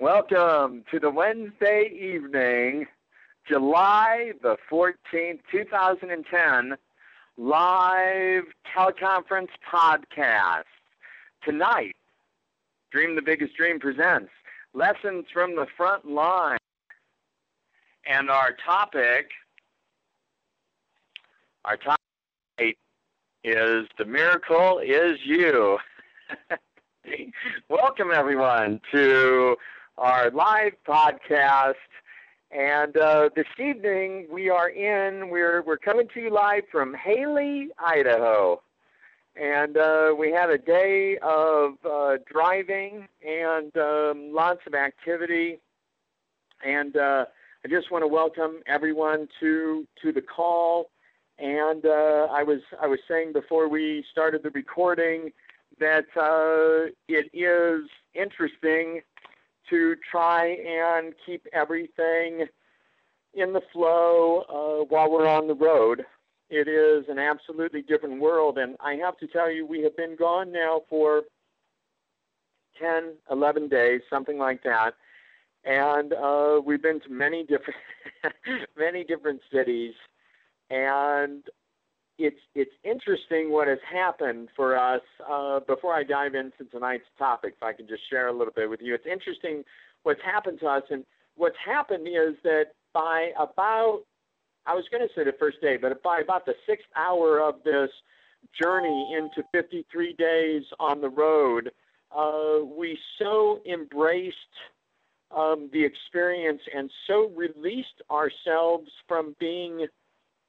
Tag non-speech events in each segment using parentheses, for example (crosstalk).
Welcome to the Wednesday evening, July the 14th, 2010, live teleconference podcast. Tonight, Dream the Biggest Dream presents Lessons from the Front Line. And our topic, our topic is The Miracle Is You. (laughs) Welcome, everyone, to our live podcast. And uh, this evening we are in, we're, we're coming to you live from Hailey, Idaho. And uh, we had a day of uh, driving and um, lots of activity. And uh, I just want to welcome everyone to, to the call. And uh, I was I was saying before we started the recording that uh, it is interesting to try and keep everything in the flow uh, while we're on the road. It is an absolutely different world, and I have to tell you, we have been gone now for 10, 11 days, something like that, and uh, we've been to many different, (laughs) many different cities, and it's it's interesting what has happened for us. Uh, before I dive into tonight's topic, if I can just share a little bit with you, it's interesting what's happened to us, and what's happened is that by about I was going to say the first day, but by about the sixth hour of this journey into 53 days on the road, uh, we so embraced um, the experience and so released ourselves from being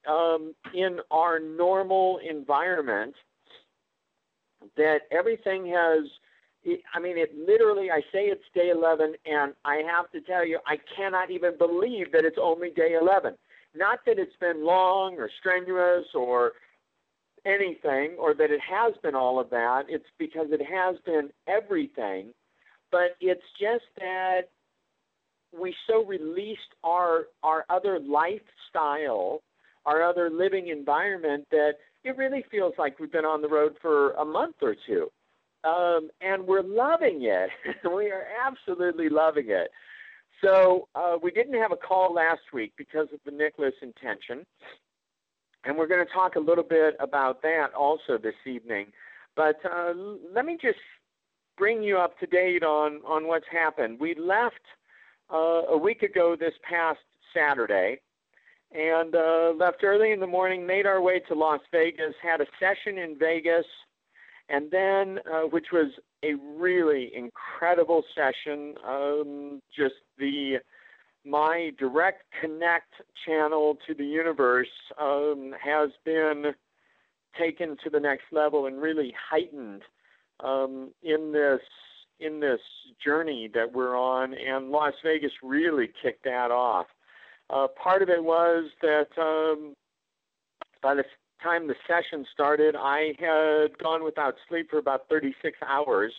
um, in our normal environment that everything has I mean, it literally, I say it's day 11, and I have to tell you, I cannot even believe that it's only day 11. Not that it's been long or strenuous or anything, or that it has been all of that. It's because it has been everything. But it's just that we so released our our other lifestyle our other living environment that it really feels like we've been on the road for a month or two. Um, and we're loving it. (laughs) we are absolutely loving it. So uh, we didn't have a call last week because of the Nicholas intention. And we're going to talk a little bit about that also this evening. But uh, let me just bring you up to date on, on what's happened. We left uh, a week ago this past Saturday and uh, left early in the morning, made our way to Las Vegas, had a session in Vegas, and then, uh, which was a really incredible session. Um, just the my direct connect channel to the universe um, has been taken to the next level and really heightened um, in this in this journey that we're on, and Las Vegas really kicked that off. Uh, part of it was that um, by the time the session started, I had gone without sleep for about 36 hours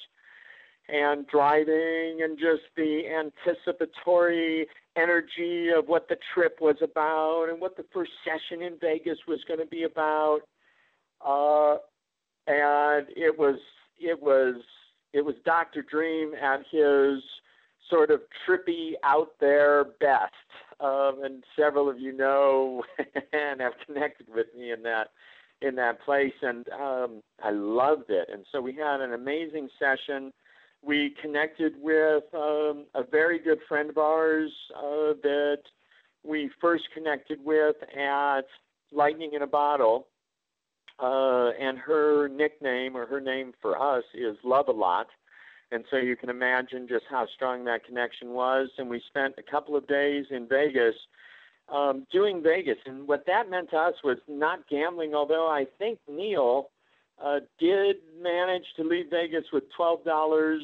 and driving and just the anticipatory energy of what the trip was about and what the first session in Vegas was going to be about. Uh, and it was it was it was Dr. Dream at his sort of trippy out there best. Um, and several of you know (laughs) and have connected with me in that in that place, and um, I loved it. And so we had an amazing session. We connected with um, a very good friend of ours uh, that we first connected with at Lightning in a Bottle. Uh, and her nickname or her name for us is Love a Lot. And so you can imagine just how strong that connection was. And we spent a couple of days in Vegas um, doing Vegas. And what that meant to us was not gambling, although I think Neil uh, did manage to leave Vegas with $12,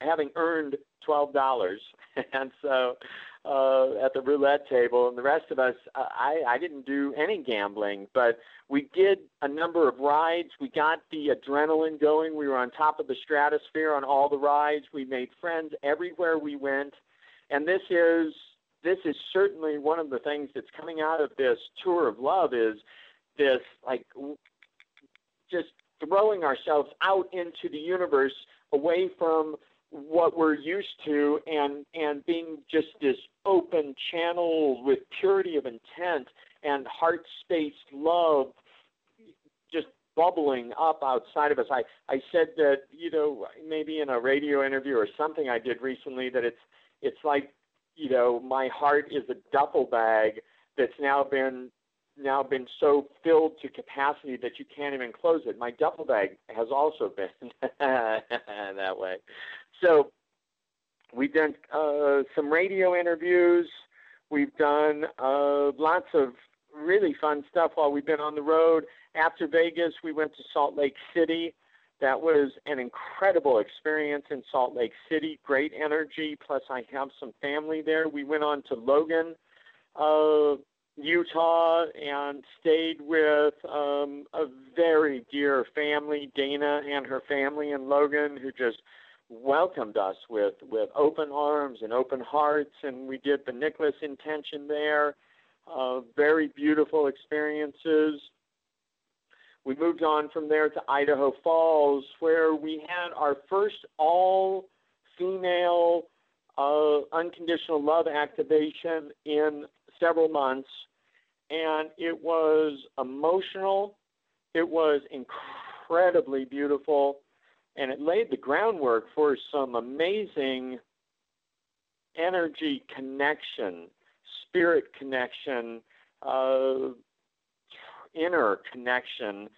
having earned $12. (laughs) and so uh, at the roulette table, and the rest of us, I, I didn't do any gambling, but we did a number of rides. We got the adrenaline going. We were on top of the stratosphere on all the rides. We made friends everywhere we went, and this is this is certainly one of the things that's coming out of this tour of love is this like just throwing ourselves out into the universe away from what we're used to and and being just this open channel with purity of intent and heart spaced love just bubbling up outside of us. I, I said that, you know, maybe in a radio interview or something I did recently that it's it's like, you know, my heart is a duffel bag that's now been now been so filled to capacity that you can't even close it. My duffel bag has also been (laughs) that way. So we've done uh, some radio interviews. We've done uh, lots of really fun stuff while we've been on the road. After Vegas, we went to Salt Lake City. That was an incredible experience in Salt Lake City. Great energy. Plus, I have some family there. We went on to Logan, uh, Utah, and stayed with um, a very dear family, Dana and her family in Logan, who just welcomed us with with open arms and open hearts, and we did the Nicholas intention there. Uh, very beautiful experiences. We moved on from there to Idaho Falls, where we had our first all female uh, unconditional love activation in several months. And it was emotional, it was incredibly beautiful, and it laid the groundwork for some amazing energy connection, spirit connection, uh, inner connection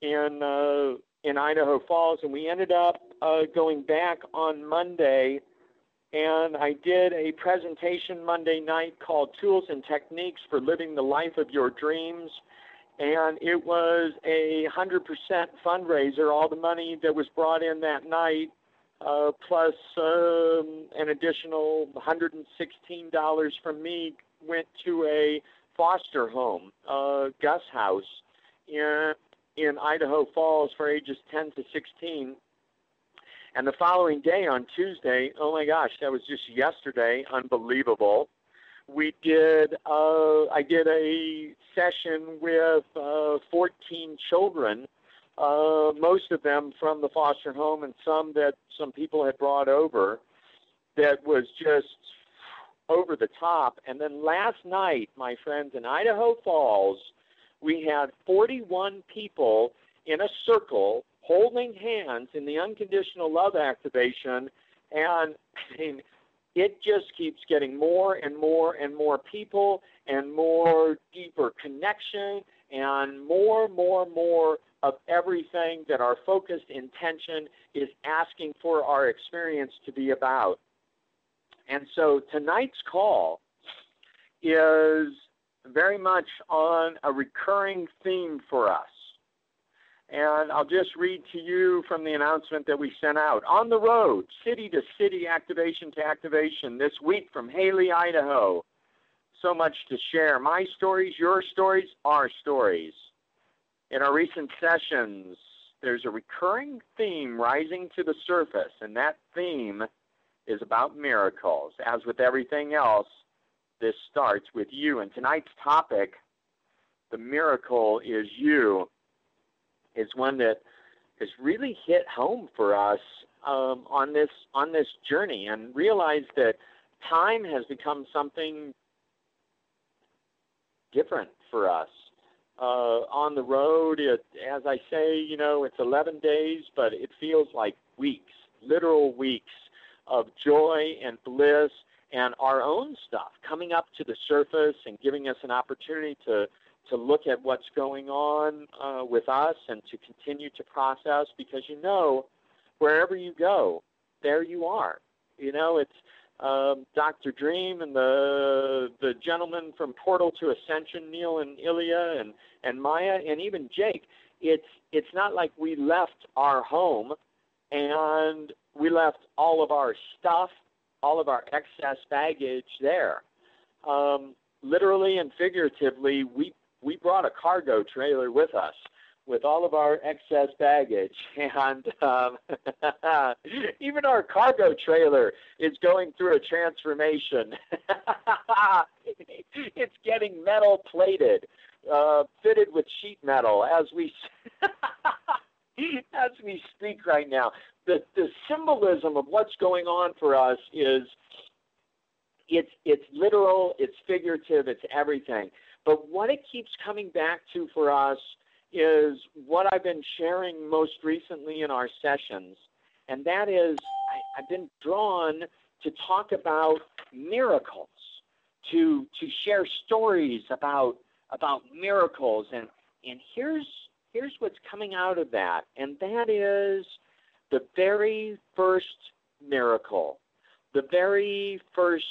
in uh, in Idaho Falls, and we ended up uh, going back on Monday. And I did a presentation Monday night called Tools and Techniques for Living the Life of Your Dreams and it was a 100% fundraiser. All the money that was brought in that night, uh, plus um, an additional $116 from me, went to a foster home, uh, Gus House, in in Idaho Falls for ages 10 to 16. And the following day on Tuesday, oh my gosh, that was just yesterday, unbelievable we did uh, I did a session with uh, 14 children, uh, most of them from the foster home, and some that some people had brought over. That was just over the top. And then last night, my friends in Idaho Falls, we had 41 people in a circle holding hands in the unconditional love activation, and (laughs) I mean, it just keeps getting more and more and more people and more deeper connection and more, more, more of everything that our focused intention is asking for our experience to be about. And so tonight's call is very much on a recurring theme for us. And I'll just read to you from the announcement that we sent out. On the road, city to city, activation to activation, this week from Hailey, Idaho. So much to share. My stories, your stories, our stories. In our recent sessions, there's a recurring theme rising to the surface, and that theme is about miracles. As with everything else, this starts with you. And tonight's topic, the miracle is you is one that has really hit home for us um, on this on this journey, and realize that time has become something different for us. Uh, on the road, it, as I say, you know, it's 11 days, but it feels like weeks, literal weeks of joy and bliss and our own stuff coming up to the surface and giving us an opportunity to to look at what's going on uh, with us and to continue to process because you know wherever you go, there you are. You know, it's um, Dr. Dream and the the gentleman from Portal to Ascension, Neil and Ilya and and Maya and even Jake. It's it's not like we left our home and we left all of our stuff, all of our excess baggage there. Um, literally and figuratively, we we brought a cargo trailer with us with all of our excess baggage. (laughs) And um, (laughs) even our cargo trailer is going through a transformation. (laughs) It's getting metal plated uh, fitted with sheet metal as we as we speak right now. The the symbolism of what's going on for us is it's it's literal, it's figurative, it's everything. But what it keeps coming back to for us is what I've been sharing most recently in our sessions, and that is I, I've been drawn to talk about miracles, to to share stories about about miracles, and and here's here's what's coming out of that, and that is the very first miracle, the very first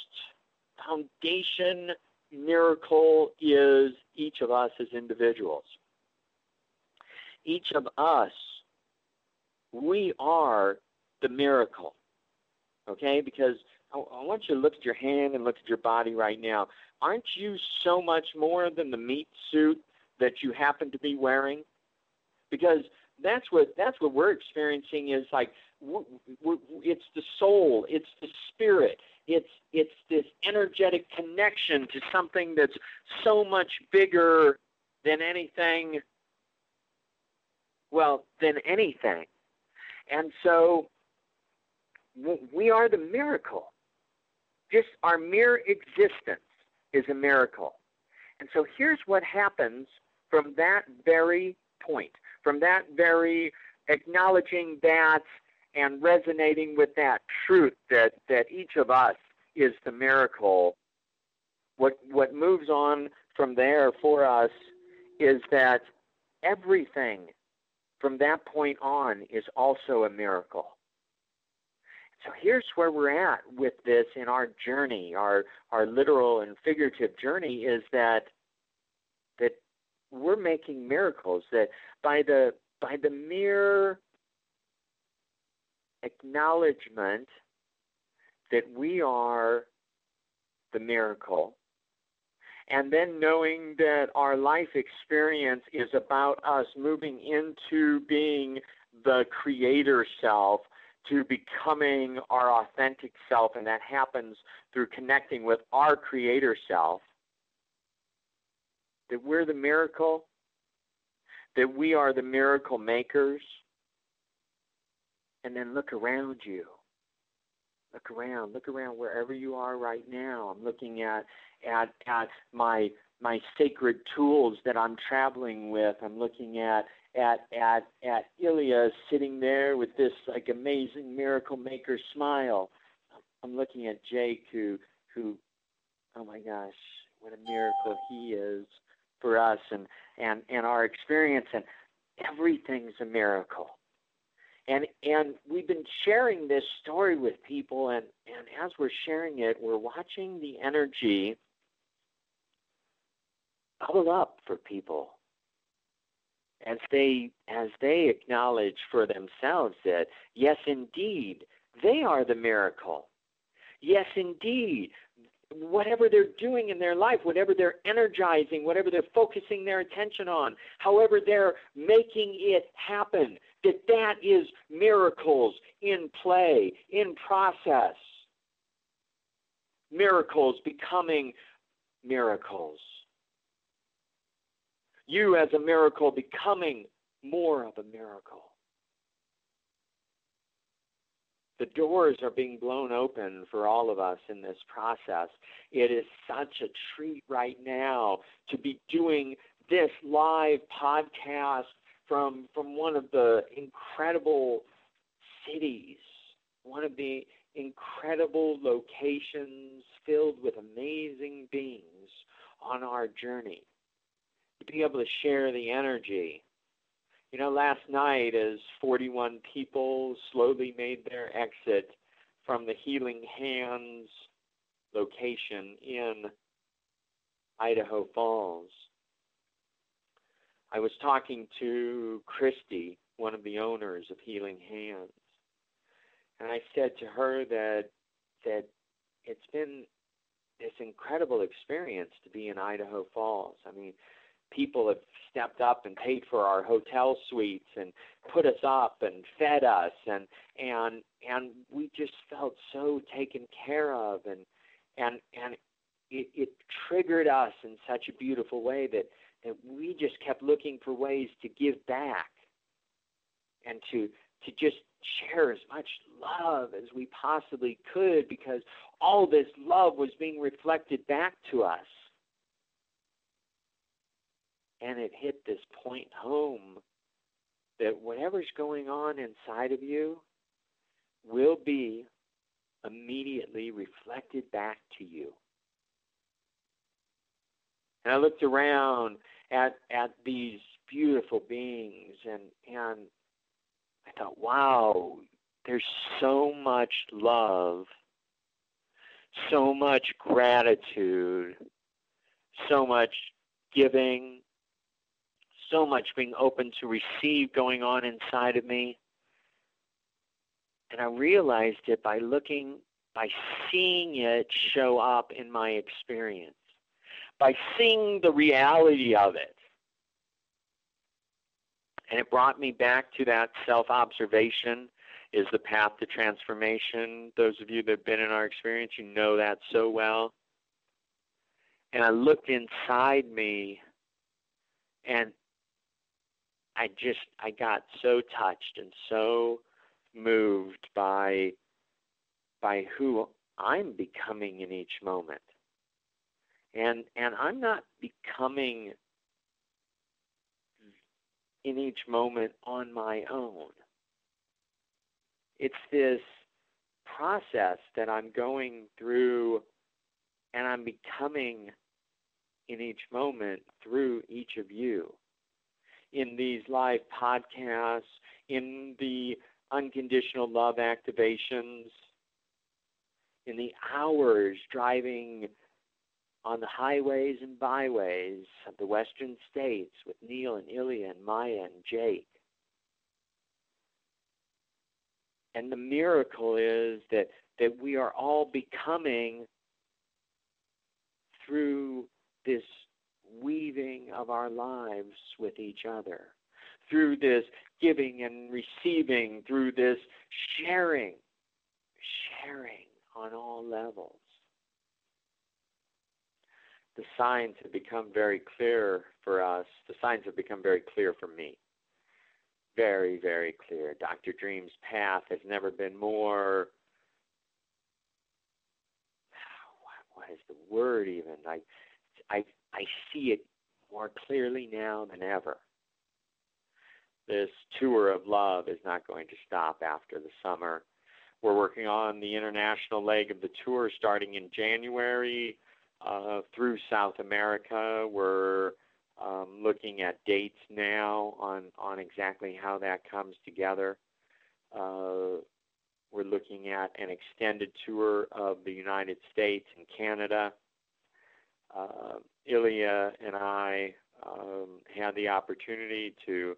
foundation miracle is each of us as individuals. Each of us, we are the miracle. Okay? Because I, I want you to look at your hand and look at your body right now. Aren't you so much more than the meat suit that you happen to be wearing? Because that's what that's what we're experiencing is like we're, we're, it's the soul, it's the spirit, it's it's this energetic connection to something that's so much bigger than anything well than anything. And so we are the miracle. Just our mere existence is a miracle. And so here's what happens from that very point from that very acknowledging that and resonating with that truth that, that each of us is the miracle, what, what moves on from there for us is that everything from that point on is also a miracle. So here's where we're at with this in our journey, our our literal and figurative journey is that that we're making miracles that by the by the mere acknowledgement that we are the miracle, and then knowing that our life experience is about us moving into being the creator self to becoming our authentic self, and that happens through connecting with our creator self. That we're the miracle, that we are the miracle makers, and then look around you. Look around. Look around wherever you are right now. I'm looking at at at my my sacred tools that I'm traveling with. I'm looking at at at at Ilya sitting there with this like amazing miracle maker smile. I'm looking at Jake who who oh my gosh, what a miracle he is for us and and and our experience and everything's a miracle. And and we've been sharing this story with people and and as we're sharing it we're watching the energy bubble up for people as they as they acknowledge for themselves that yes indeed they are the miracle. Yes indeed whatever they're doing in their life, whatever they're energizing, whatever they're focusing their attention on, however they're making it happen, that that is miracles in play, in process. Miracles becoming miracles. You as a miracle becoming more of a miracle. The doors are being blown open for all of us in this process. It is such a treat right now to be doing this live podcast from from one of the incredible cities, one of the incredible locations filled with amazing beings on our journey. To be able to share the energy you know, last night, as 41 people slowly made their exit from the Healing Hands location in Idaho Falls, I was talking to Christy, one of the owners of Healing Hands, and I said to her that that it's been this incredible experience to be in Idaho Falls. I mean, people have stepped up and paid for our hotel suites and put us up and fed us and and and we just felt so taken care of and and and it, it triggered us in such a beautiful way that that we just kept looking for ways to give back and to to just share as much love as we possibly could because all this love was being reflected back to us. And it hit this point home that whatever's going on inside of you will be immediately reflected back to you. And I looked around at at these beautiful beings and and I thought, wow, there's so much love, so much gratitude, so much giving, so much being open to receive going on inside of me. And I realized it by looking, by seeing it show up in my experience, by seeing the reality of it. And it brought me back to that self observation is the path to transformation. Those of you that have been in our experience, you know that so well. And I looked inside me and I just I got so touched and so moved by by who I'm becoming in each moment. And and I'm not becoming in each moment on my own. It's this process that I'm going through and I'm becoming in each moment through each of you. In these live podcasts, in the unconditional love activations, in the hours driving on the highways and byways of the western states with Neil and Ilya and Maya and Jake. And the miracle is that, that we are all becoming through this weaving of our lives with each other, through this giving and receiving, through this sharing, sharing on all levels the signs have become very clear for us. The signs have become very clear for me. Very, very clear. Dr. Dream's path has never been more. (sighs) What is the word even? I, I, I see it more clearly now than ever. This tour of love is not going to stop after the summer. We're working on the international leg of the tour starting in January uh, through South America. We're um, looking at dates now on, on exactly how that comes together. Uh, we're looking at an extended tour of the United States and Canada. Uh, Ilya and I um, had the opportunity to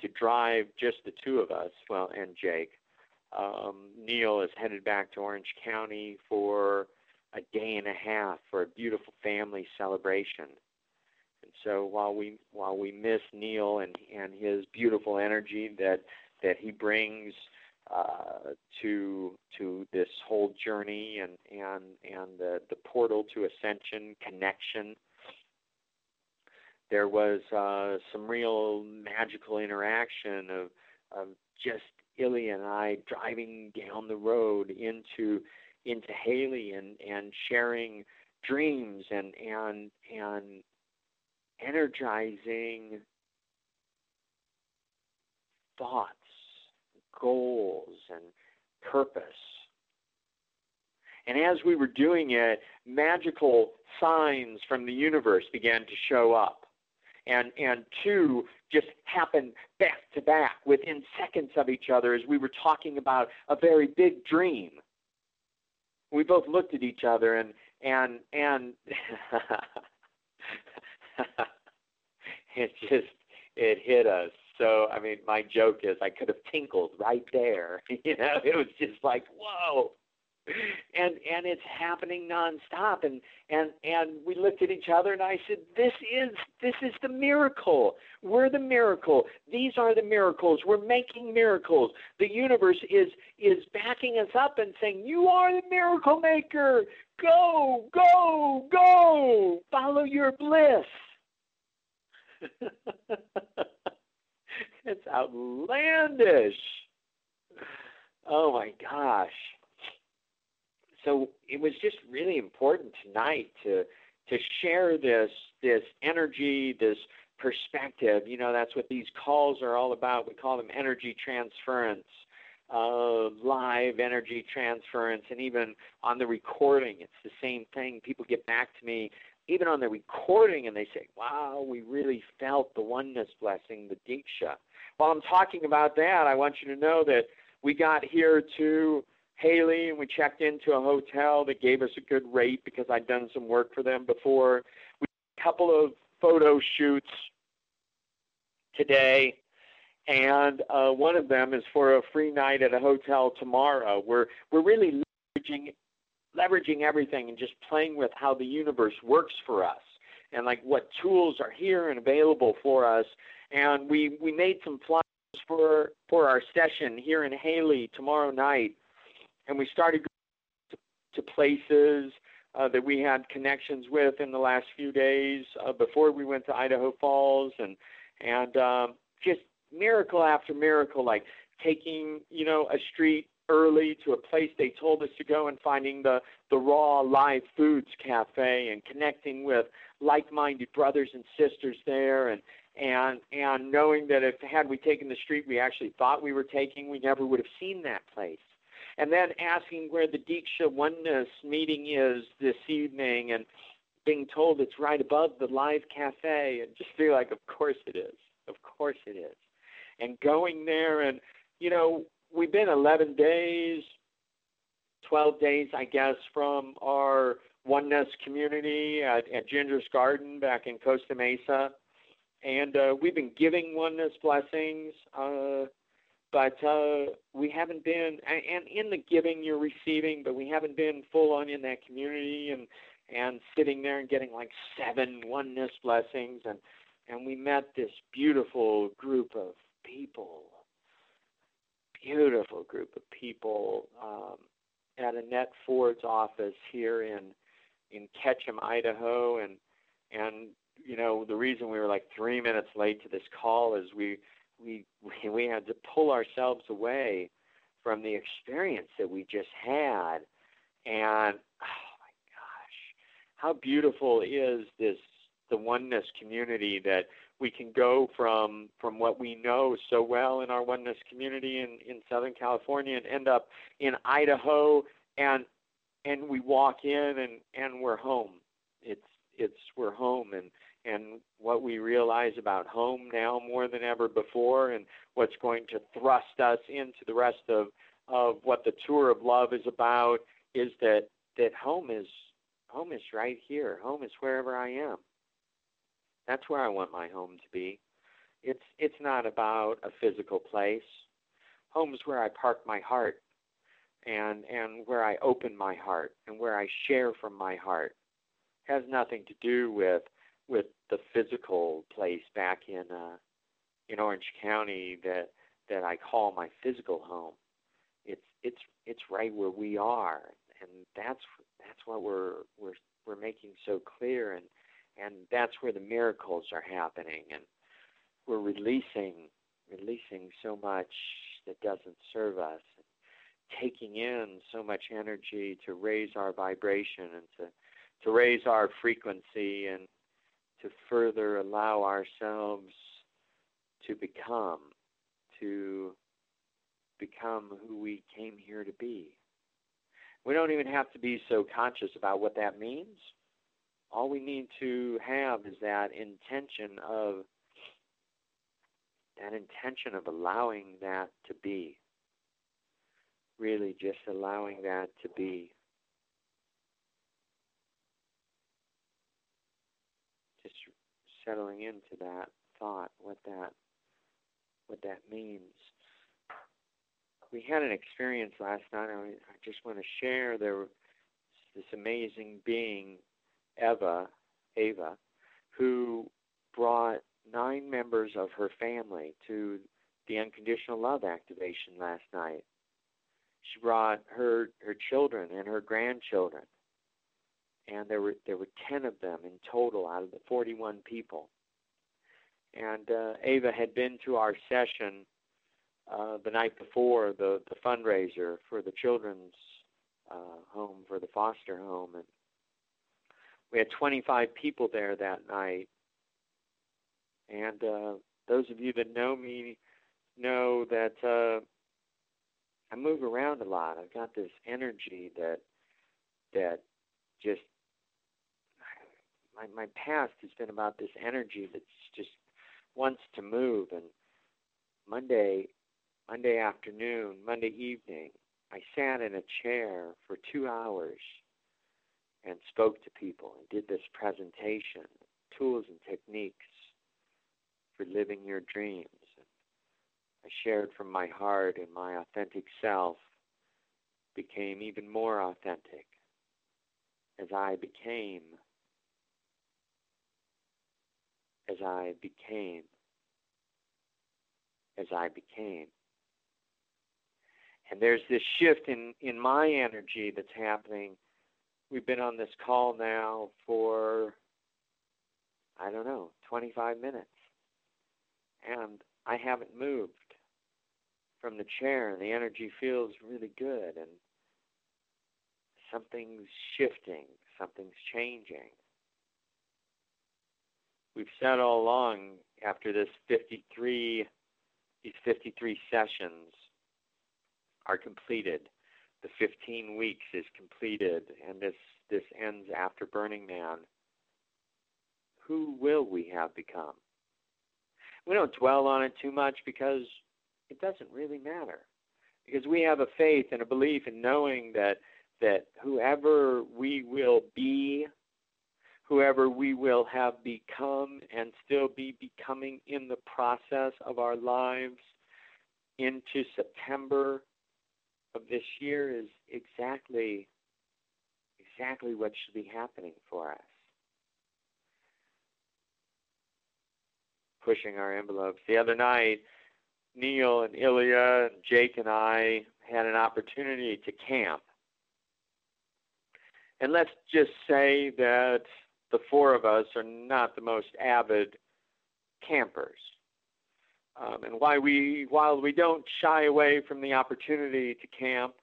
to drive just the two of us, well, and Jake. Um, Neil is headed back to Orange County for a day and a half for a beautiful family celebration. And so while we while we miss Neil and and his beautiful energy that that he brings uh, to to this whole journey and and and the the portal to ascension connection. There was uh, some real magical interaction of of just Ilya and I driving down the road into into Hailey and and sharing dreams and and and energizing thoughts, goals, and purpose. And as we were doing it, magical signs from the universe began to show up. And, and two just happened back to back within seconds of each other as we were talking about a very big dream we both looked at each other and and and (laughs) it just it hit us. So I mean, my joke is I could have tinkled right there. (laughs) you know, it was just like whoa. And and it's happening nonstop. And and and we looked at each other and I said this is this is the miracle. We're the miracle. These are the miracles. We're making miracles. The universe is is backing us up and saying you are the miracle maker. Go go go. Follow your bliss (laughs) it's outlandish Oh my gosh. So it was just really important tonight to to share this this energy, this perspective. You know, that's what these calls are all about. We call them energy transference, uh, live energy transference, and even on the recording, it's the same thing. People get back to me even on the recording and they say, wow, we really felt the oneness blessing, the Diksha. While I'm talking about that, I want you to know that we got here to Hailey and we checked into a hotel that gave us a good rate because I'd done some work for them before. We did a couple of photo shoots today, and uh, one of them is for a free night at a hotel tomorrow. We're we're really leveraging leveraging everything and just playing with how the universe works for us and like what tools are here and available for us. And we we made some flyers for for our session here in Hailey tomorrow night, and we started to, to places uh, that we had connections with in the last few days uh, before we went to Idaho Falls, and and um, just miracle after miracle, like taking you know a street early to a place they told us to go and finding the, the raw live foods cafe and connecting with like-minded brothers and sisters there. And and and knowing that if had we taken the street we actually thought we were taking we never would have seen that place. And then asking where the Diksha Oneness meeting is this evening and being told it's right above the live cafe and just feel like of course it is. Of course it is. And going there and you know we've been 11 days, 12 days, I guess, from our oneness community at, at Ginger's Garden back in Costa Mesa. And uh, we've been giving oneness blessings, uh, but uh, we haven't been, and in the giving you're receiving, but we haven't been full on in that community and, and sitting there and getting like seven oneness blessings. And, and we met this beautiful group of people beautiful group of people um, at Annette Ford's office here in in Ketchum, Idaho, and and you know the reason we were like three minutes late to this call is we we (laughs) we had to pull ourselves away from the experience that we just had, and (sighs) oh my gosh, how beautiful is this the oneness community that we can go from from what we know so well in our oneness community in, in Southern California and end up in Idaho and and we walk in and, and we're home. It's it's we're home and and what we realize about home now more than ever before and what's going to thrust us into the rest of, of what the tour of love is about is that that home is home is right here. Home is wherever I am. That's where I want my home to be. It's it's not about a physical place. home is where I park my heart and and where I open my heart and where I share from my heart. It has nothing to do with with the physical place back in uh in Orange County that that I call my physical home. It's it's it's right where we are and that's that's what we're we're we're making so clear and and that's where the miracles are happening and we're releasing releasing so much that doesn't serve us taking in so much energy to raise our vibration and to to raise our frequency and to further allow ourselves to become to become who we came here to be. We don't even have to be so conscious about what that means all we need to have is that intention of that intention of allowing that to be. Really just allowing that to be. Just settling into that thought, what that what that means. We had an experience last night. I, just want to share. There was this amazing being Eva, Ava, who brought nine members of her family to the unconditional love activation last night. She brought her her children and her grandchildren, and there were there were ten of them in total out of the 41 people. And uh, Ava had been to our session uh, the night before the the fundraiser for the children's uh, home for the foster home, and we had 25 people there that night. And uh, those of you that know me know that uh, I move around a lot. I've got this energy that that just my my past has been about this energy that's just wants to move and Monday Monday afternoon, Monday evening, I sat in a chair for 2 hours and spoke to people and did this presentation, tools and techniques for living your dreams. And I shared from my heart and my authentic self became even more authentic as I became as I became, as I became. And there's this shift in, in my energy that's happening. We've been on this call now for, I don't know, 25 minutes. And I haven't moved from the chair, and the energy feels really good, and something's shifting, something's changing we've said all along after this 53 these 53 sessions are completed the 15 weeks is completed and this this ends after burning man who will we have become? We don't dwell on it too much because it doesn't really matter. Because we have a faith and a belief in knowing that that whoever we will be whoever we will have become and still be becoming in the process of our lives into September of this year is exactly exactly what should be happening for us. Pushing our envelopes. The other night, Neil and Ilya and Jake and I had an opportunity to camp. And let's just say that the four of us are not the most avid campers. Um, and why we, while we don't shy away from the opportunity to camp,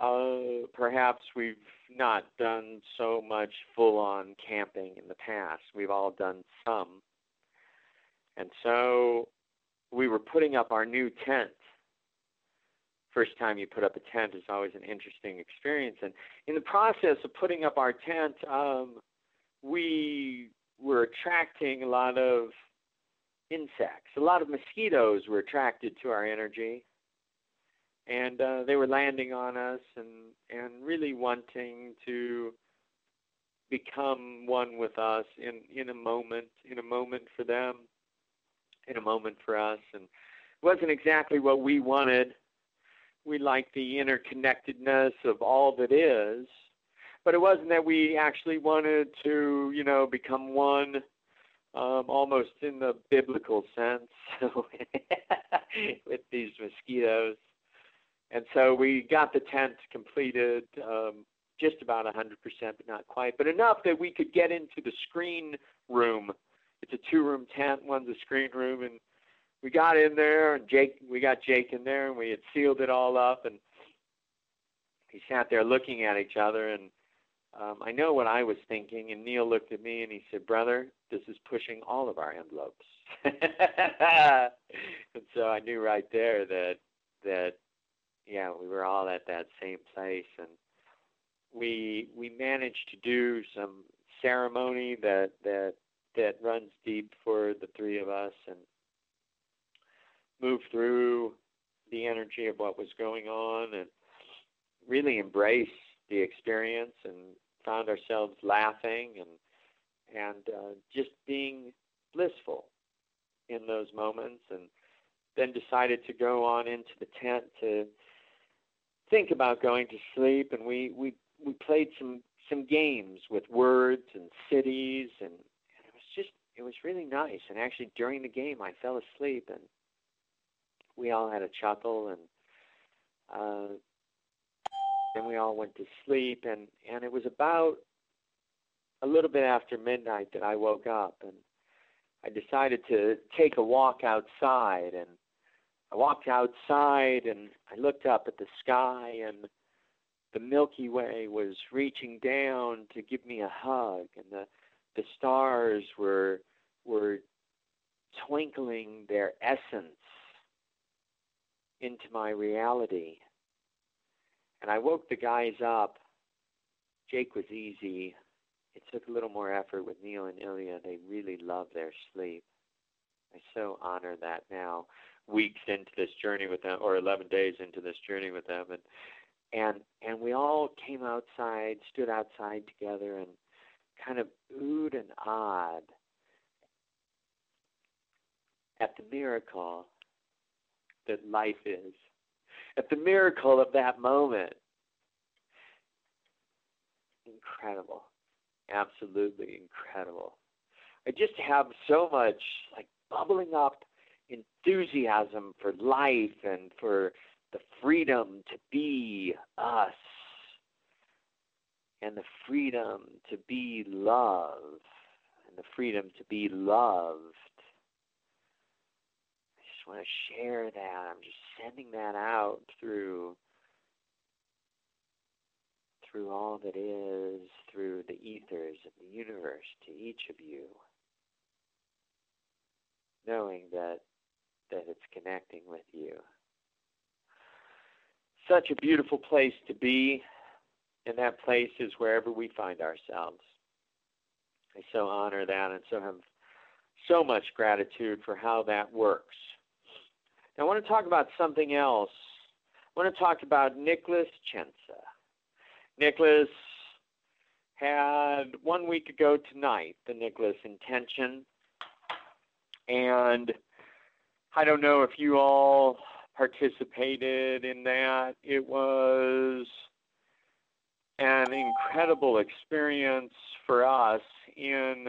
uh, perhaps we've not done so much full on camping in the past. We've all done some. And so we were putting up our new tent. First time you put up a tent is always an interesting experience. And in the process of putting up our tent, um, we were attracting a lot of insects. A lot of mosquitoes were attracted to our energy, and uh, they were landing on us and and really wanting to become one with us in in a moment, in a moment for them, in a moment for us, and it wasn't exactly what we wanted. We like the interconnectedness of all that is, but it wasn't that we actually wanted to, you know, become one, um, almost in the biblical sense, (laughs) with these mosquitoes. And so we got the tent completed, um, just about 100%, but not quite, but enough that we could get into the screen room. It's a two-room tent, one's a screen room, and we got in there, and Jake, we got Jake in there, and we had sealed it all up, and he sat there looking at each other, and um, I know what I was thinking, and Neil looked at me and he said, "Brother, this is pushing all of our envelopes." (laughs) and so I knew right there that that yeah, we were all at that same place, and we we managed to do some ceremony that that that runs deep for the three of us, and move through the energy of what was going on, and really embrace the experience and found ourselves laughing and and uh, just being blissful in those moments, and then decided to go on into the tent to think about going to sleep. And we we we played some some games with words and cities, and, and it was just it was really nice. And actually, during the game, I fell asleep, and we all had a chuckle and. Uh, then we all went to sleep, and and it was about a little bit after midnight that I woke up, and I decided to take a walk outside, and I walked outside and I looked up at the sky and the Milky Way was reaching down to give me a hug and the the stars were were twinkling their essence into my reality. And I woke the guys up. Jake was easy. It took a little more effort with Neil and Ilya. They really love their sleep. I so honor that now, weeks into this journey with them, or 11 days into this journey with them, and and and we all came outside, stood outside together, and kind of oohed and awed at the miracle that life is, at the miracle of that moment. Incredible. Absolutely incredible. I just have so much like bubbling up enthusiasm for life and for the freedom to be us and the freedom to be love and the freedom to be loved. Want to share that. I'm just sending that out through through all that is, through the ethers of the universe to each of you, knowing that that it's connecting with you. Such a beautiful place to be, and that place is wherever we find ourselves. I so honor that and so have so much gratitude for how that works. Now, I want to talk about something else. I want to talk about Nicholas Tschense. Nicholas had one week ago tonight the Nicholas Intention, and I don't know if you all participated in that. It was an incredible experience for us in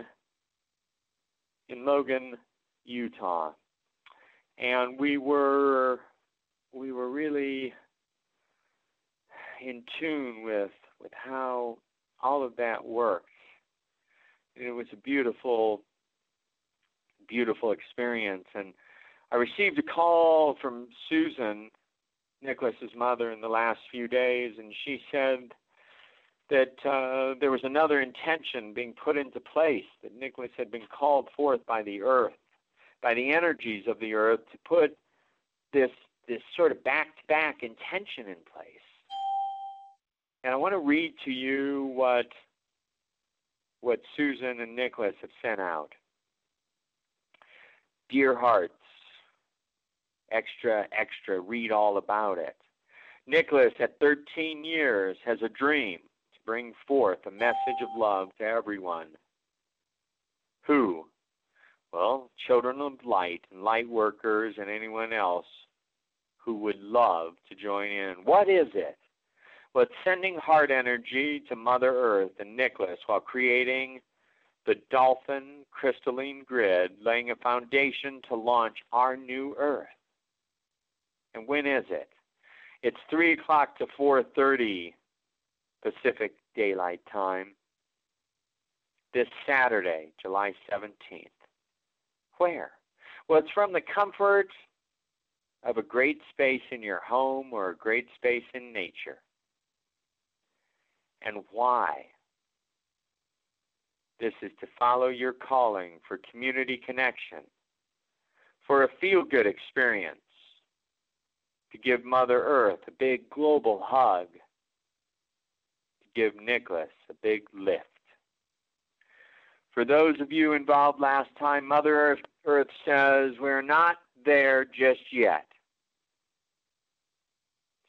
in Logan, Utah. And we were we were really in tune with with how all of that works. It was a beautiful beautiful experience and I received a call from Susan, Nicholas's mother, in the last few days, and she said that uh, there was another intention being put into place, that Nicholas had been called forth by the earth, by the energies of the earth, to put this this sort of back-to-back intention in place. And I want to read to you what what Susan and Nicholas have sent out. Dear hearts, extra, extra, read all about it. Nicholas, at 13 years, has a dream to bring forth a message of love to everyone. Who? Well, children of light and light workers and anyone else who would love to join in. What is it? Well, sending heart energy to Mother Earth and Nicholas while creating the dolphin crystalline grid, laying a foundation to launch our new Earth. And when is it? It's three o'clock to four thirty Pacific Daylight Time. This Saturday, July seventeenth. Where? Well, it's from the comfort of a great space in your home or a great space in nature. And why? This is to follow your calling for community connection, for a feel good experience, to give Mother Earth a big global hug, to give Nicholas a big lift. For those of you involved last time, Mother Earth, says we're not there just yet.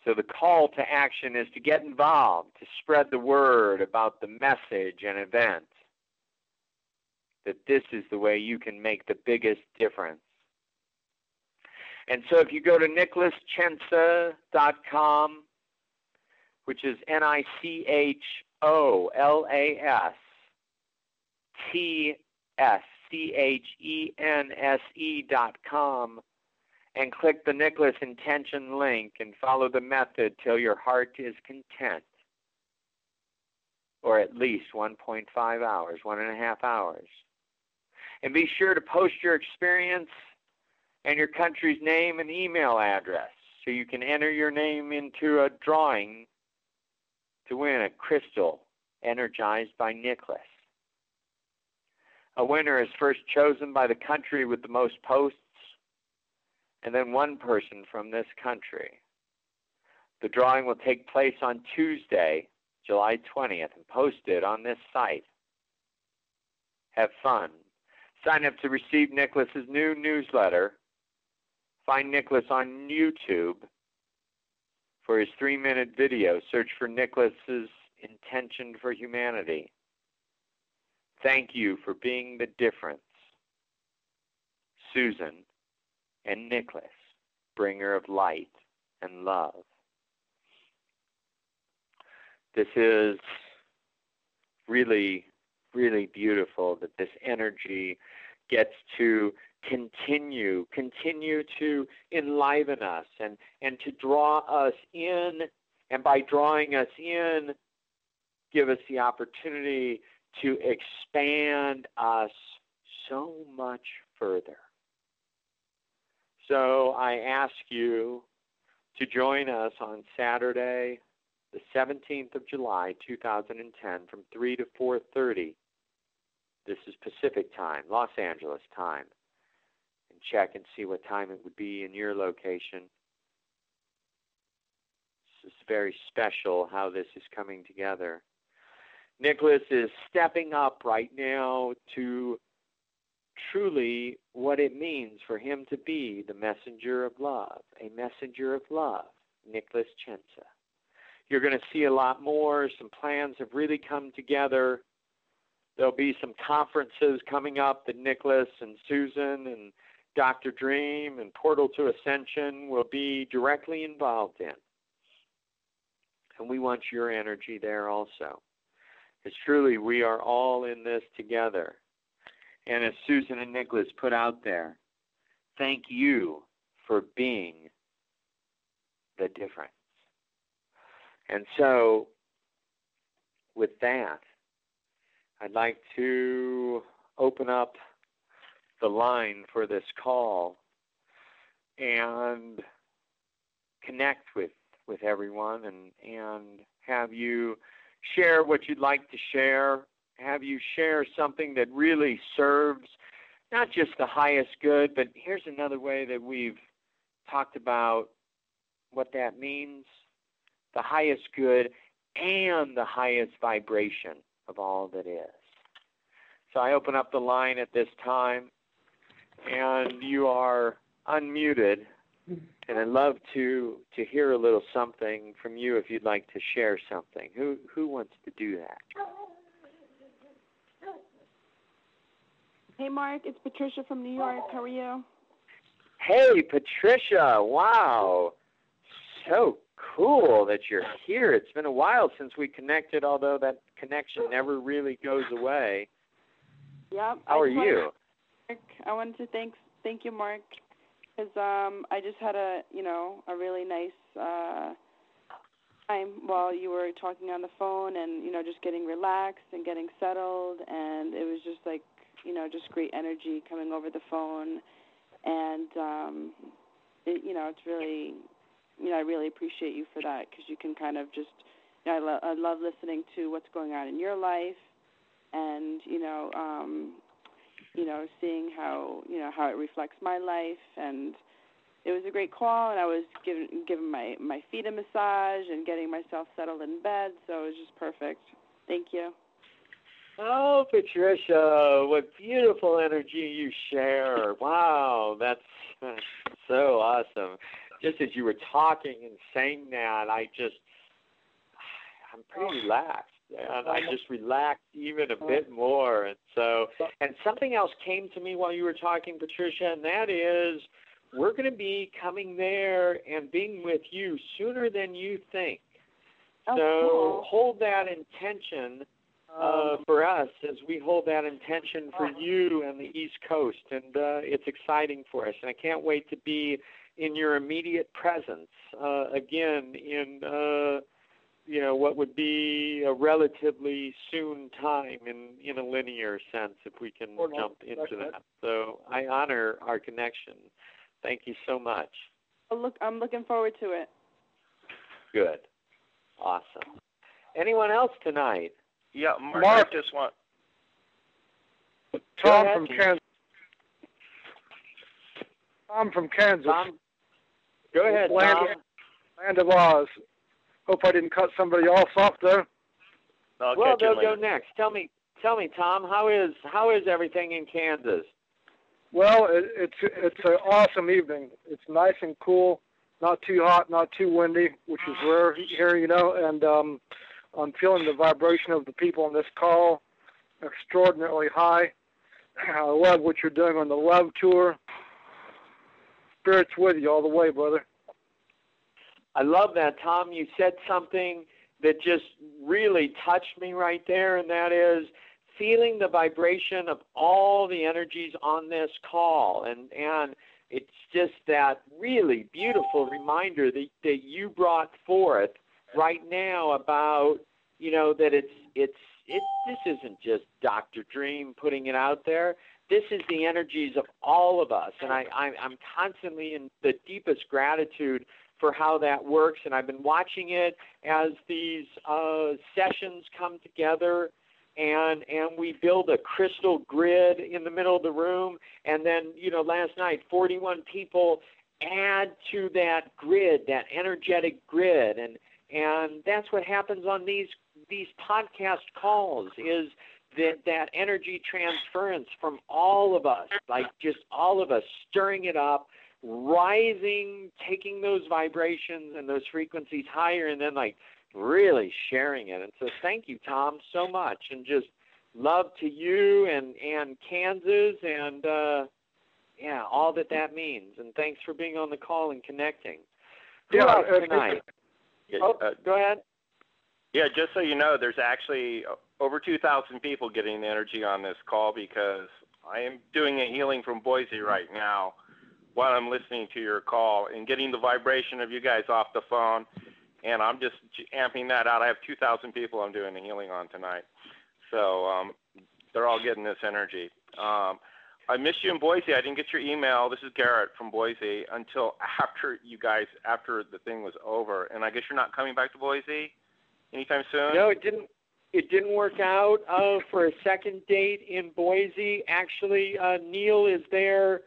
So the call to action is to get involved, to spread the word about the message and event. That this is the way you can make the biggest difference. And so if you go to nicholastschense.com, which is N I C H O L A S T S C H E N S E dot com, and click the Nicholas Intention link and follow the method till your heart is content, or at least 1.5 hours, one and a half hours. And be sure to post your experience and your country's name and email address so you can enter your name into a drawing to win a crystal energized by Nicholas. A winner is first chosen by the country with the most posts, and then one person from this country. The drawing will take place on Tuesday, July 20th, and posted on this site. Have fun. Sign up to receive Nicholas's new newsletter. Find Nicholas on YouTube for his three minute video. Search for Nicholas's Intention for Humanity. Thank you for being the difference. Susan and Nicholas, bringer of light and love. This is really, really beautiful that this energy gets to continue, continue to enliven us and, and to draw us in, and by drawing us in, give us the opportunity to expand us so much further. So I ask you to join us on Saturday, the 17th of July, 2010, from 3 to 4:30. This is Pacific time, Los Angeles time. And check and see what time it would be in your location. This is very special how this is coming together. Nicholas is stepping up right now to truly what it means for him to be the messenger of love, a messenger of love, Nicholas Tschense. You're going to see a lot more. Some plans have really come together. There'll be some conferences coming up that Nicholas and Susan and Dr. Dream and Portal to Ascension will be directly involved in. And we want your energy there also. Because truly, we are all in this together. And as Susan and Nicholas put out there, thank you for being the difference. And so, with that, I'd like to open up the line for this call and connect with, with everyone and, and have you share what you'd like to share, have you share something that really serves not just the highest good, but here's another way that we've talked about what that means the highest good and the highest vibration of all that is. So I open up the line at this time, and you are unmuted. And I'd love to to hear a little something from you if you'd like to share something. Who who wants to do that? Hey Mark, it's Patricia from New York. How are you? Hey Patricia, wow. So cool that you're here. It's been a while since we connected, although that connection never really goes away. Yep. How are you? I wanted to thank thank you, Mark, because um, I just had a you know a really nice uh, time while you were talking on the phone and you know just getting relaxed and getting settled. And it was just like you know just great energy coming over the phone. And um, it, you know it's really you know I really appreciate you for that because you can kind of just you know I, lo- I love listening to what's going on in your life. And you know um you know, seeing how you know how it reflects my life, and it was a great call. And I was giving giving my my feet a massage and getting myself settled in bed, so it was just perfect. Thank you. Oh, Patricia, what beautiful energy you share. Wow, that's (laughs) so awesome. Just as you were talking and saying that, I just, (sighs) I'm pretty oh. relaxed and I just relaxed even a bit more. And so, and something else came to me while you were talking, Patricia, and that is we're going to be coming there and being with you sooner than you think. Oh, so cool. hold that intention uh, Um, for us as we hold that intention for you and the East Coast, and uh, it's exciting for us. And I can't wait to be in your immediate presence uh, again in. You know what would be a relatively soon time in in a linear sense if we can jump into that so i honor our connection Thank you so much. I'll look, I'm looking forward to it. Good. Awesome. Anyone else tonight? Yeah, Mark, Mark. Just want. Tom ahead. from Kansas. Tom from Kansas. Tom? Go ahead, Land, Tom. Land of Oz. Hope I didn't cut somebody else off there. I'll well, they'll go next. Tell me, tell me, Tom, how is how is everything in Kansas? Well, it, it's it's an awesome evening. It's nice and cool, not too hot, not too windy, which is rare here, you know. And um, I'm feeling the vibration of the people on this call extraordinarily high. I love what you're doing on the love tour. Spirits with you all the way, brother. I love that, Tom. You said something that just really touched me right there, and that is feeling the vibration of all the energies on this call. And and it's just that really beautiful reminder that that you brought forth right now about you know that it's it's it this isn't just Dr. Dream putting it out there. This is the energies of all of us, and I, I I'm constantly in the deepest gratitude for how that works. And I've been watching it as these uh, sessions come together, and and we build a crystal grid in the middle of the room. And then you know, last night, 41 people add to that grid, that energetic grid, and and that's what happens on these these podcast calls is that that energy transference from all of us, like just all of us stirring it up, rising, taking those vibrations and those frequencies higher, and then like really sharing it. And so, thank you, Tom, so much, and just love to you and and Kansas and uh, yeah, all that that means. And thanks for being on the call and connecting. Who Yeah, else uh, tonight? Yeah, Oh, uh, go ahead. yeah, just so you know, there's actually over 2,000 people getting energy on this call because I am doing a healing from Boise right now while I'm listening to your call and getting the vibration of you guys off the phone. And I'm just amping that out. I have 2,000 people I'm doing the healing on tonight. So um, they're all getting this energy. Um, I missed you in Boise. I didn't get your email. This is Garrett from Boise until after you guys, after the thing was over. And I guess you're not coming back to Boise anytime soon? No, it didn't. It didn't work out uh, for a second date in Boise. Actually, uh, Neil is there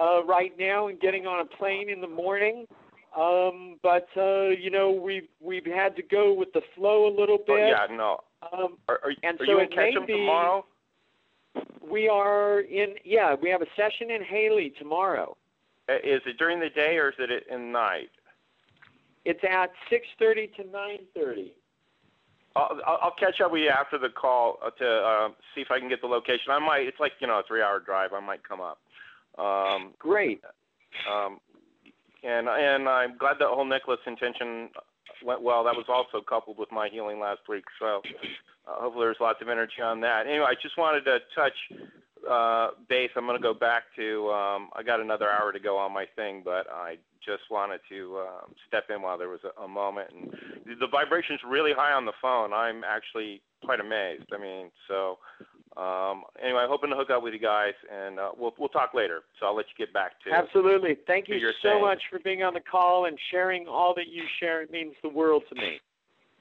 uh, right now and getting on a plane in the morning. Um, but uh, you know, we've we've had to go with the flow a little bit. Oh, bit. yeah, no. Um, Are, are, And are so you in Ketchum tomorrow? we are in. Yeah, we have a session in Hailey tomorrow. Uh, Is it during the day or is it at in night? It's at 6:30 to 9:30. I'll, I'll I'll catch up with you after the call uh, to uh, see if I can get the location. I might. It's like you know a three-hour drive. I might come up. Um, Great. um, and and I'm glad that whole Nicholas intention went well. That was also coupled with my healing last week. So uh, hopefully there's lots of energy on that. Anyway, I just wanted to touch uh, base. I'm going to go back to. Um, I got another hour to go on my thing, but I just wanted to um, step in while there was a, a moment. And the vibration's really high on the phone. I'm actually quite amazed. I mean, so um, anyway, hoping to hook up with you guys, and uh, we'll we'll talk later. So I'll let you get back to. Absolutely. Thank you so saying- much for being on the call and sharing all that you share. It means the world to me.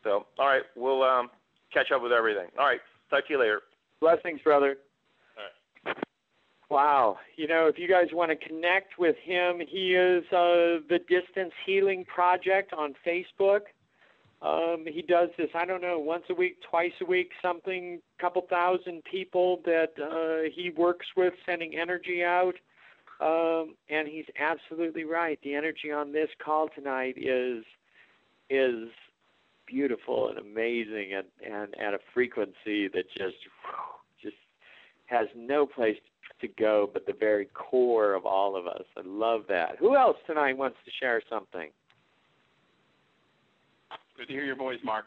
So, all right, we'll um, catch up with everything. All right, talk to you later. Blessings, brother. All Wow. You know, if you guys want to connect with him, he is uh, the Distance Healing Project on Facebook. Um, he does this, I don't know, once a week, twice a week, something, couple thousand people that uh, he works with sending energy out. Um, and he's absolutely right. The energy on this call tonight is is beautiful and amazing and, and at a frequency that just just has no place to go but the very core of all of us. I love that. Who else tonight wants to share something? Good to hear your voice, Mark.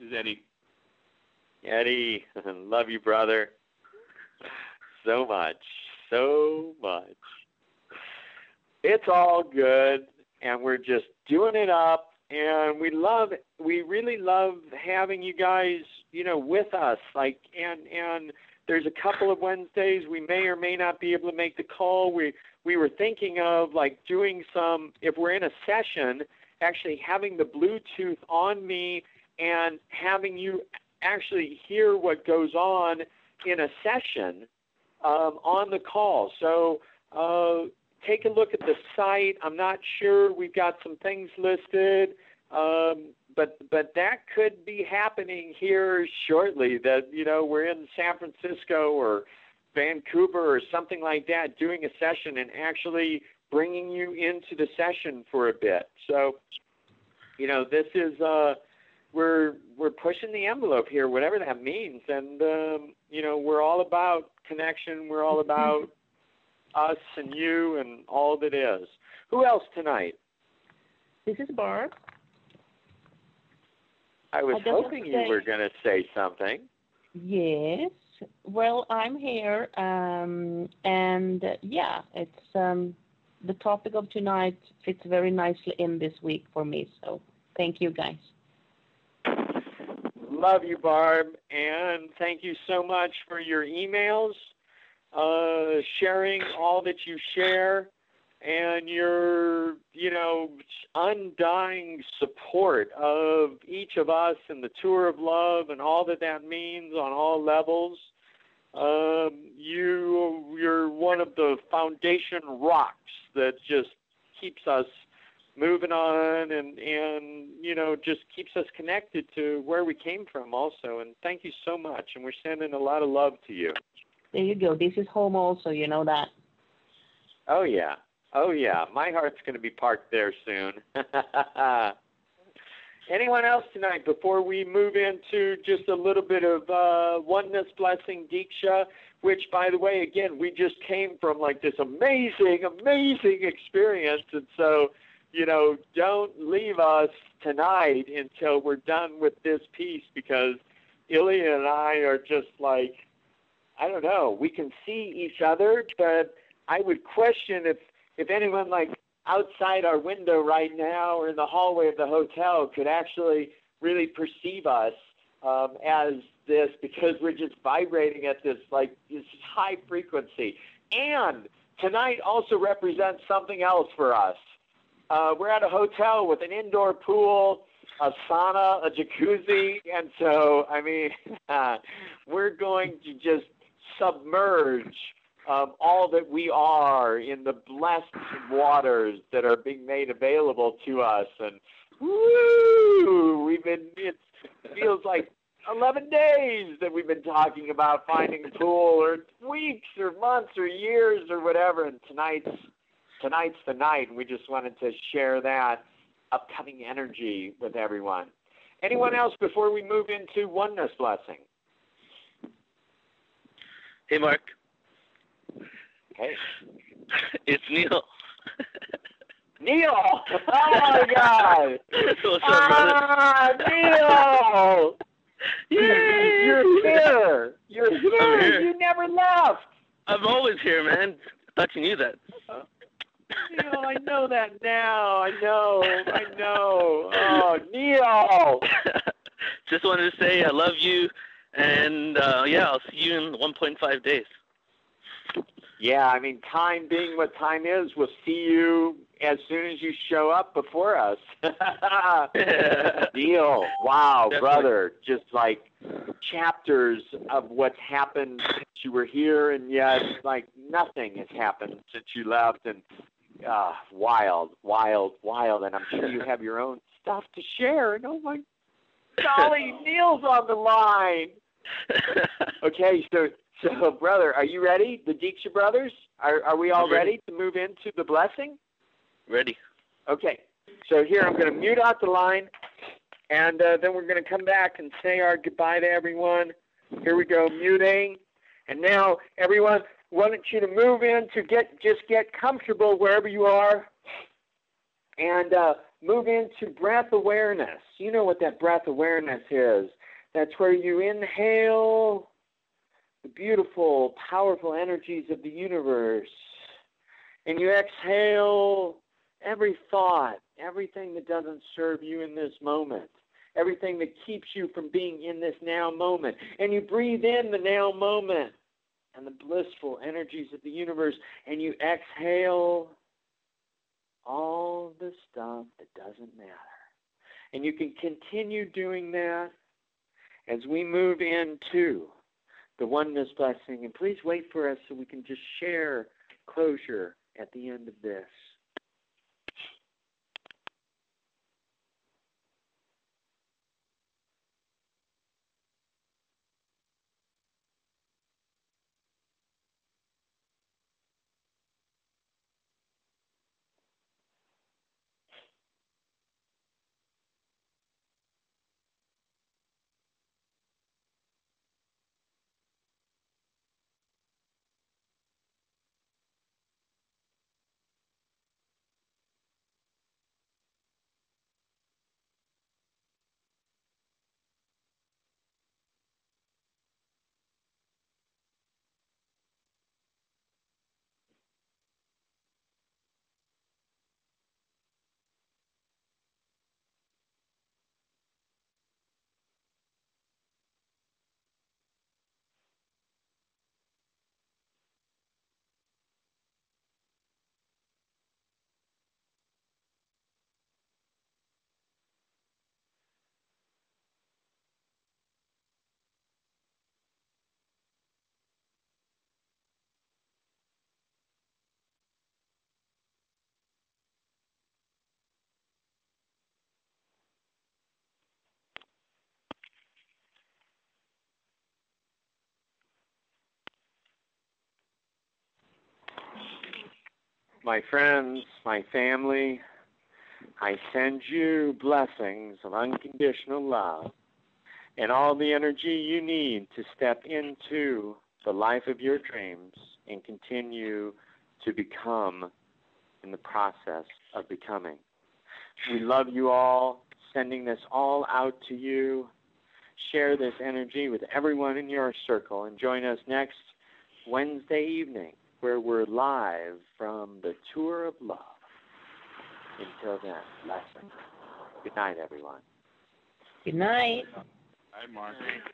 This is Eddie. Eddie, (laughs) love you, brother. So much, so much. It's all good, and we're just doing it up, and we love, we really love having you guys, you know, with us, like, and and there's a couple of Wednesdays we may or may not be able to make the call. We we were thinking of like doing some if we're in a session, actually having the Bluetooth on me and having you actually hear what goes on in a session um, on the call. So uh, take a look at the site. I'm not sure. We've got some things listed. Um, but but that could be happening here shortly. That you know we're in San Francisco or Vancouver or something like that, doing a session and actually bringing you into the session for a bit. So, you know, this is uh, we're we're pushing the envelope here, whatever that means, and um, you know, we're all about connection. We're all about us and you and all that is. Who else tonight? This is Barb. I was I hoping you were going to say something. Yes. Well, I'm here, um, and uh, yeah, it's um, the topic of tonight fits very nicely in this week for me. So thank you, guys. Love you, Barb, and thank you so much for your emails, uh, sharing all that you share, and your, you know, undying support of each of us and the tour of love and all that that means on all levels. Um, you, you're one of the foundation rocks that just keeps us moving on and and you know just keeps us connected to where we came from also and thank you so much and we're sending a lot of love to you There you go. This is home also. You know that. oh yeah oh yeah my heart's going to be parked there soon (laughs) anyone else tonight before we move into just a little bit of uh, oneness blessing diksha which by the way again we just came from like this amazing amazing experience. And so you know, don't leave us tonight until we're done with this piece because Ilya and I are just like, I don't know, we can see each other, but I would question if if anyone like outside our window right now or in the hallway of the hotel could actually really perceive us um, as this because we're just vibrating at this like this high frequency. And tonight also represents something else for us. Uh, we're at a hotel with an indoor pool, a sauna, a jacuzzi, and so I mean, (laughs) we're going to just submerge all that we are in the blessed waters that are being made available to us. And woo, we've been. It feels like 11 days that we've been talking about finding a pool, or weeks, or months, or years, or whatever. And tonight's tonight's the night, we just wanted to share that upcoming energy with everyone. Anyone else before we move into oneness blessing? Hey, Mark. Okay. (laughs) It's Neil. (laughs) Neil! Oh my God! (laughs) What's up, brother? ah, Neil! Yay! You're here! You're here! Here. You never left! I'm always here, man. I thought you knew that. Neil, I know that now. I know. I know. Oh, Neil! Just wanted to say I love you, and uh, yeah, I'll see you in 1.5 days. Yeah, I mean, time being what time is, we'll see you as soon as you show up before us. (laughs) Deal. Wow, Definitely. brother. Just like chapters of what's happened since you were here, and yet, like, nothing has happened since you left. And uh, wild, wild, wild. And I'm sure you have your own stuff to share. And oh my golly, Neil's on the line. (laughs) Okay, so so (laughs) brother, are you ready? The Diksha brothers, are are we all I'm ready. ready to move into the blessing? Ready? Okay, so here I'm going to mute out the line, and uh, then we're going to come back and say our goodbye to everyone. Here we go, muting, and now everyone, want you to move in to get just get comfortable wherever you are, and uh, move into breath awareness. You know what that breath awareness is. That's where you inhale the beautiful, powerful energies of the universe. And you exhale every thought, everything that doesn't serve you in this moment, everything that keeps you from being in this now moment. And you breathe in the now moment. and the blissful energies of the universe, and you exhale all the stuff that doesn't matter. And you can continue doing that as we move into the oneness blessing. And please wait for us so we can just share closure at the end of this. My friends, my family, I send you blessings of unconditional love and all the energy you need to step into the life of your dreams and continue to become in the process of becoming. We love you all, sending this all out to you. Share this energy with everyone in your circle and join us next Wednesday evening where we're live from the Tour of Love. Until then, blessings. Good night, everyone. Good night. Hi, Mark. Thank you.